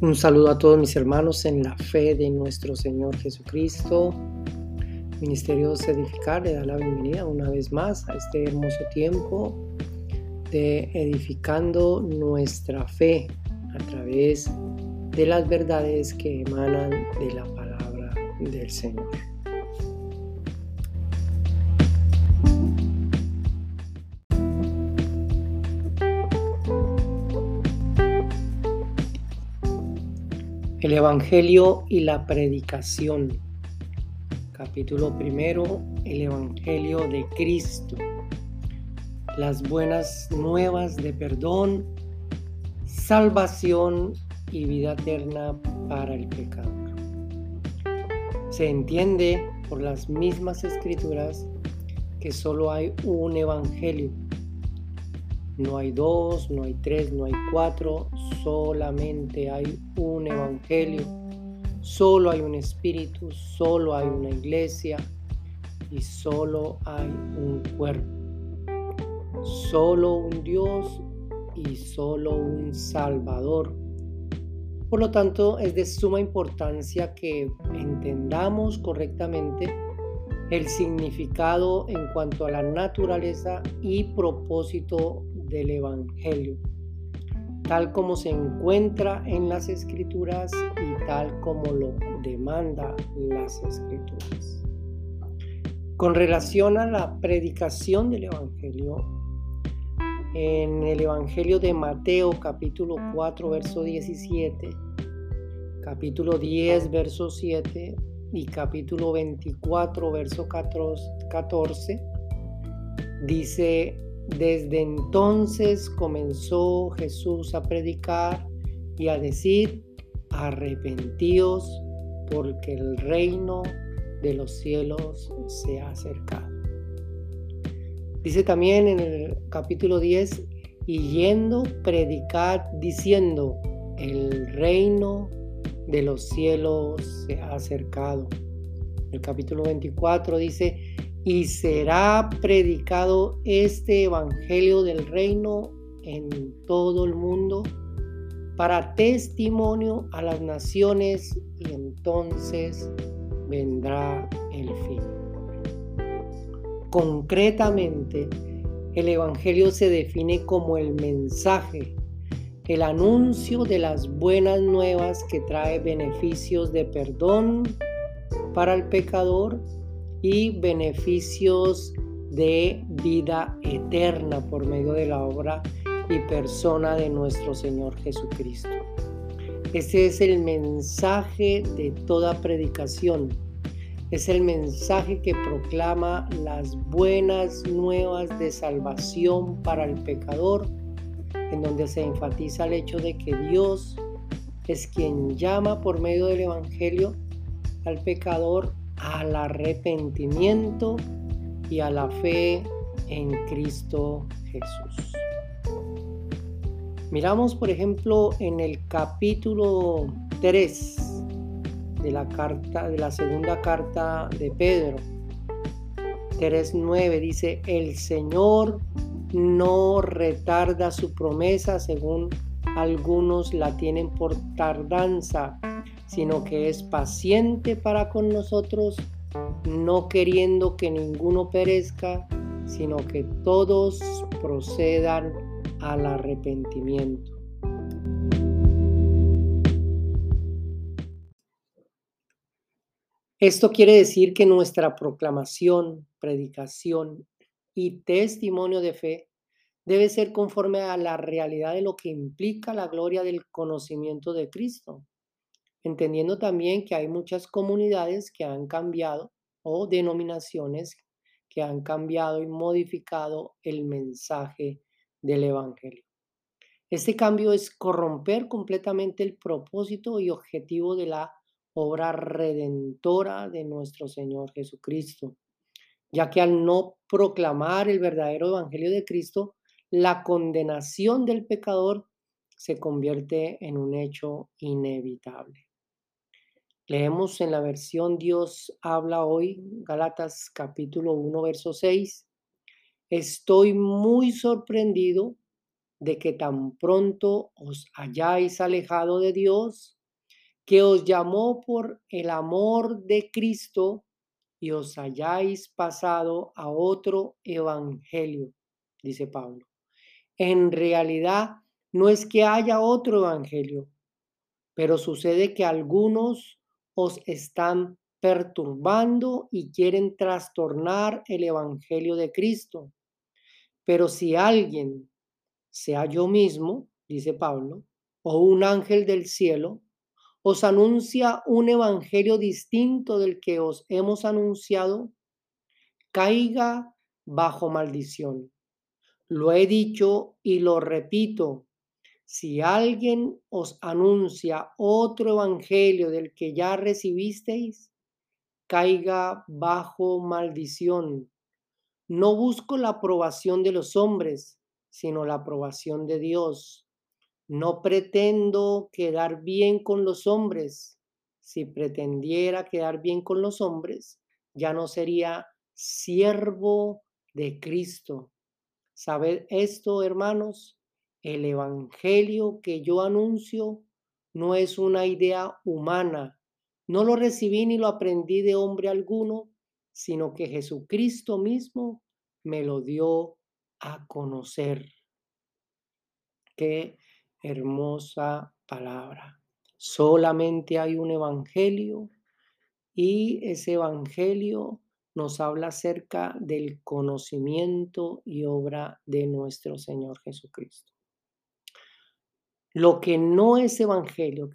Un saludo a todos mis hermanos en la fe de nuestro Señor Jesucristo. Ministerio Edificar le da la bienvenida una vez más a este hermoso tiempo de edificando nuestra fe a través de las verdades que emanan de la palabra del Señor. El Evangelio y la predicación. Capítulo primero, el Evangelio de Cristo. Las buenas nuevas de perdón, salvación y vida eterna para el pecador. Se entiende por las mismas escrituras que solo hay un Evangelio no hay dos, no hay tres, no hay cuatro, solamente hay un evangelio, solo hay un espíritu, solo hay una iglesia y solo hay un cuerpo. Solo un Dios y solo un Salvador. Por lo tanto, es de suma importancia que entendamos correctamente el significado en cuanto a la naturaleza y propósito del Evangelio, tal como se encuentra en las escrituras y tal como lo demanda las escrituras. Con relación a la predicación del Evangelio, en el Evangelio de Mateo capítulo 4 verso 17, capítulo 10 verso 7 y capítulo 24 verso 14, dice desde entonces comenzó Jesús a predicar y a decir, arrepentíos porque el reino de los cielos se ha acercado. Dice también en el capítulo 10, y yendo, predicad diciendo, el reino de los cielos se ha acercado. El capítulo 24 dice, y será predicado este Evangelio del Reino en todo el mundo para testimonio a las naciones y entonces vendrá el fin. Concretamente, el Evangelio se define como el mensaje, el anuncio de las buenas nuevas que trae beneficios de perdón para el pecador y beneficios de vida eterna por medio de la obra y persona de nuestro Señor Jesucristo. Ese es el mensaje de toda predicación. Es el mensaje que proclama las buenas nuevas de salvación para el pecador, en donde se enfatiza el hecho de que Dios es quien llama por medio del Evangelio al pecador al arrepentimiento y a la fe en Cristo Jesús. Miramos, por ejemplo, en el capítulo 3 de la carta de la segunda carta de Pedro. 3:9 dice, "El Señor no retarda su promesa según algunos la tienen por tardanza, sino que es paciente para con nosotros, no queriendo que ninguno perezca, sino que todos procedan al arrepentimiento. Esto quiere decir que nuestra proclamación, predicación y testimonio de fe debe ser conforme a la realidad de lo que implica la gloria del conocimiento de Cristo entendiendo también que hay muchas comunidades que han cambiado o denominaciones que han cambiado y modificado el mensaje del Evangelio. Este cambio es corromper completamente el propósito y objetivo de la obra redentora de nuestro Señor Jesucristo, ya que al no proclamar el verdadero Evangelio de Cristo, la condenación del pecador se convierte en un hecho inevitable. Leemos en la versión Dios habla hoy, Galatas capítulo 1, verso 6. Estoy muy sorprendido de que tan pronto os hayáis alejado de Dios, que os llamó por el amor de Cristo y os hayáis pasado a otro evangelio, dice Pablo. En realidad no es que haya otro evangelio, pero sucede que algunos os están perturbando y quieren trastornar el evangelio de Cristo. Pero si alguien, sea yo mismo, dice Pablo, o un ángel del cielo, os anuncia un evangelio distinto del que os hemos anunciado, caiga bajo maldición. Lo he dicho y lo repito. Si alguien os anuncia otro evangelio del que ya recibisteis, caiga bajo maldición. No busco la aprobación de los hombres, sino la aprobación de Dios. No pretendo quedar bien con los hombres. Si pretendiera quedar bien con los hombres, ya no sería siervo de Cristo. ¿Sabed esto, hermanos? El Evangelio que yo anuncio no es una idea humana. No lo recibí ni lo aprendí de hombre alguno, sino que Jesucristo mismo me lo dio a conocer. Qué hermosa palabra. Solamente hay un evangelio y ese evangelio nos habla acerca del conocimiento y obra de nuestro Señor Jesucristo. Lo que no es evangelio,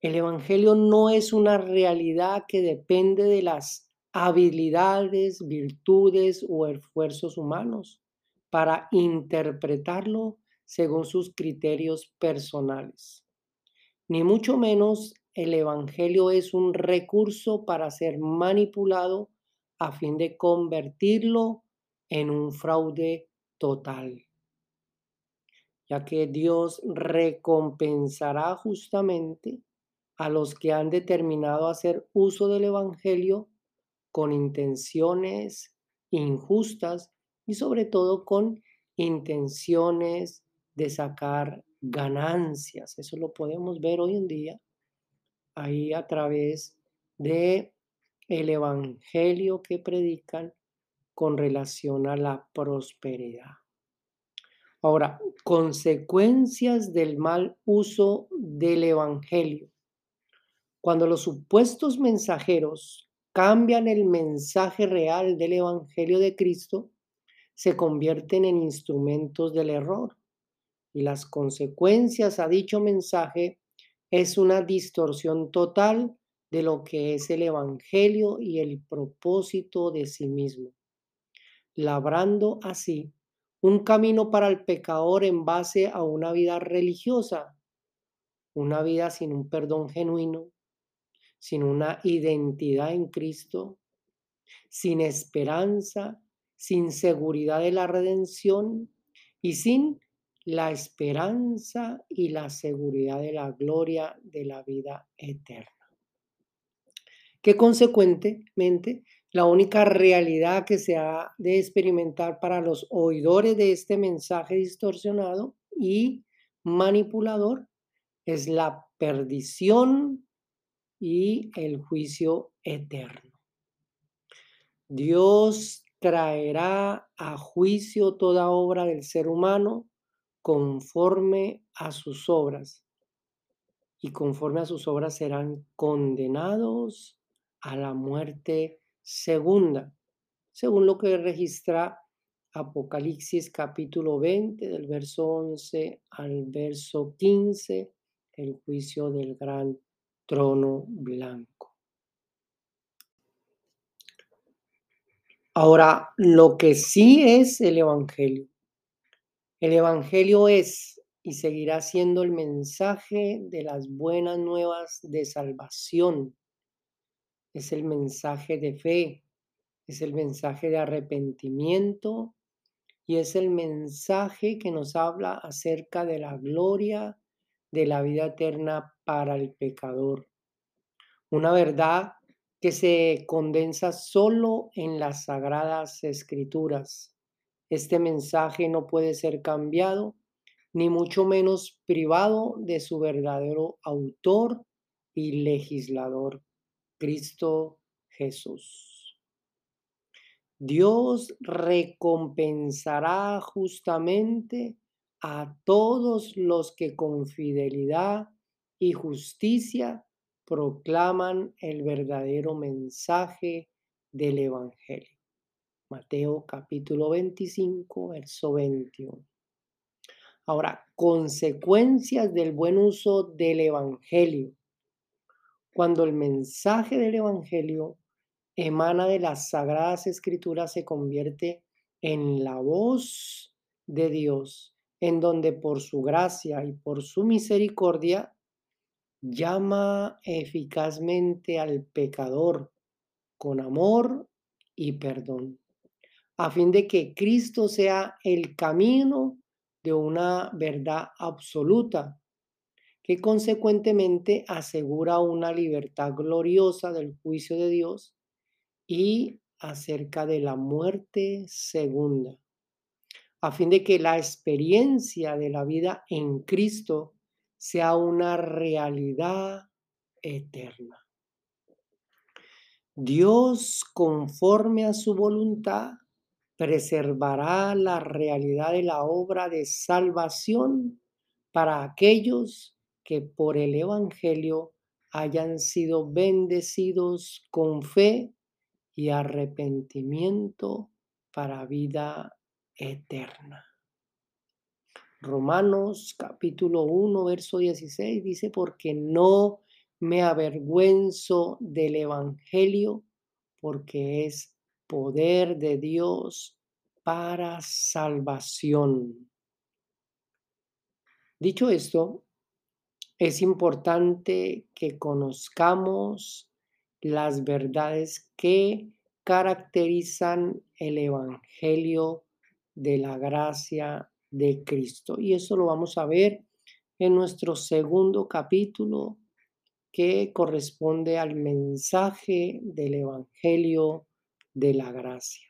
el evangelio no es una realidad que depende de las habilidades, virtudes o esfuerzos humanos para interpretarlo según sus criterios personales. Ni mucho menos el Evangelio es un recurso para ser manipulado a fin de convertirlo en un fraude total, ya que Dios recompensará justamente a los que han determinado hacer uso del Evangelio con intenciones injustas y sobre todo con intenciones de sacar ganancias. Eso lo podemos ver hoy en día ahí a través de el evangelio que predican con relación a la prosperidad. Ahora, consecuencias del mal uso del evangelio. Cuando los supuestos mensajeros cambian el mensaje real del evangelio de Cristo, se convierten en instrumentos del error y las consecuencias a dicho mensaje es una distorsión total de lo que es el Evangelio y el propósito de sí mismo, labrando así un camino para el pecador en base a una vida religiosa, una vida sin un perdón genuino, sin una identidad en Cristo, sin esperanza, sin seguridad de la redención y sin la esperanza y la seguridad de la gloria de la vida eterna. Que consecuentemente, la única realidad que se ha de experimentar para los oidores de este mensaje distorsionado y manipulador es la perdición y el juicio eterno. Dios traerá a juicio toda obra del ser humano conforme a sus obras, y conforme a sus obras serán condenados a la muerte segunda, según lo que registra Apocalipsis capítulo 20, del verso 11 al verso 15, el juicio del gran trono blanco. Ahora, lo que sí es el Evangelio el Evangelio es y seguirá siendo el mensaje de las buenas nuevas de salvación. Es el mensaje de fe, es el mensaje de arrepentimiento y es el mensaje que nos habla acerca de la gloria de la vida eterna para el pecador. Una verdad que se condensa solo en las sagradas escrituras Este mensaje no puede ser cambiado, ni mucho menos privado de su verdadero autor y legislador, Cristo Jesús. Dios recompensará justamente a todos los que con fidelidad y justicia proclaman el verdadero mensaje del Evangelio. Mateo capítulo 25, verso 21. Ahora, consecuencias del buen uso del Evangelio. Cuando el mensaje del Evangelio emana de las sagradas escrituras, se convierte en la voz de Dios, en donde por su gracia y por su misericordia llama eficazmente al pecador con amor y perdón, a fin de que Cristo sea el camino de una verdad absoluta, que consecuentemente asegura una libertad gloriosa del juicio de Dios y acerca de la muerte segunda, a fin de que la experiencia de la vida en Cristo sea una realidad eterna. Dios, conforme a su voluntad, preservará la realidad de la obra de salvación para aquellos que por el Evangelio hayan sido bendecidos con fe y arrepentimiento para vida eterna. Romanos capítulo 1, verso 16 dice, porque no me avergüenzo del Evangelio, porque es poder de Dios para salvación. Dicho esto, es importante que conozcamos las verdades que caracterizan el Evangelio de la gracia de Cristo. Y eso lo vamos a ver en nuestro segundo capítulo que corresponde al mensaje del Evangelio de la gracia.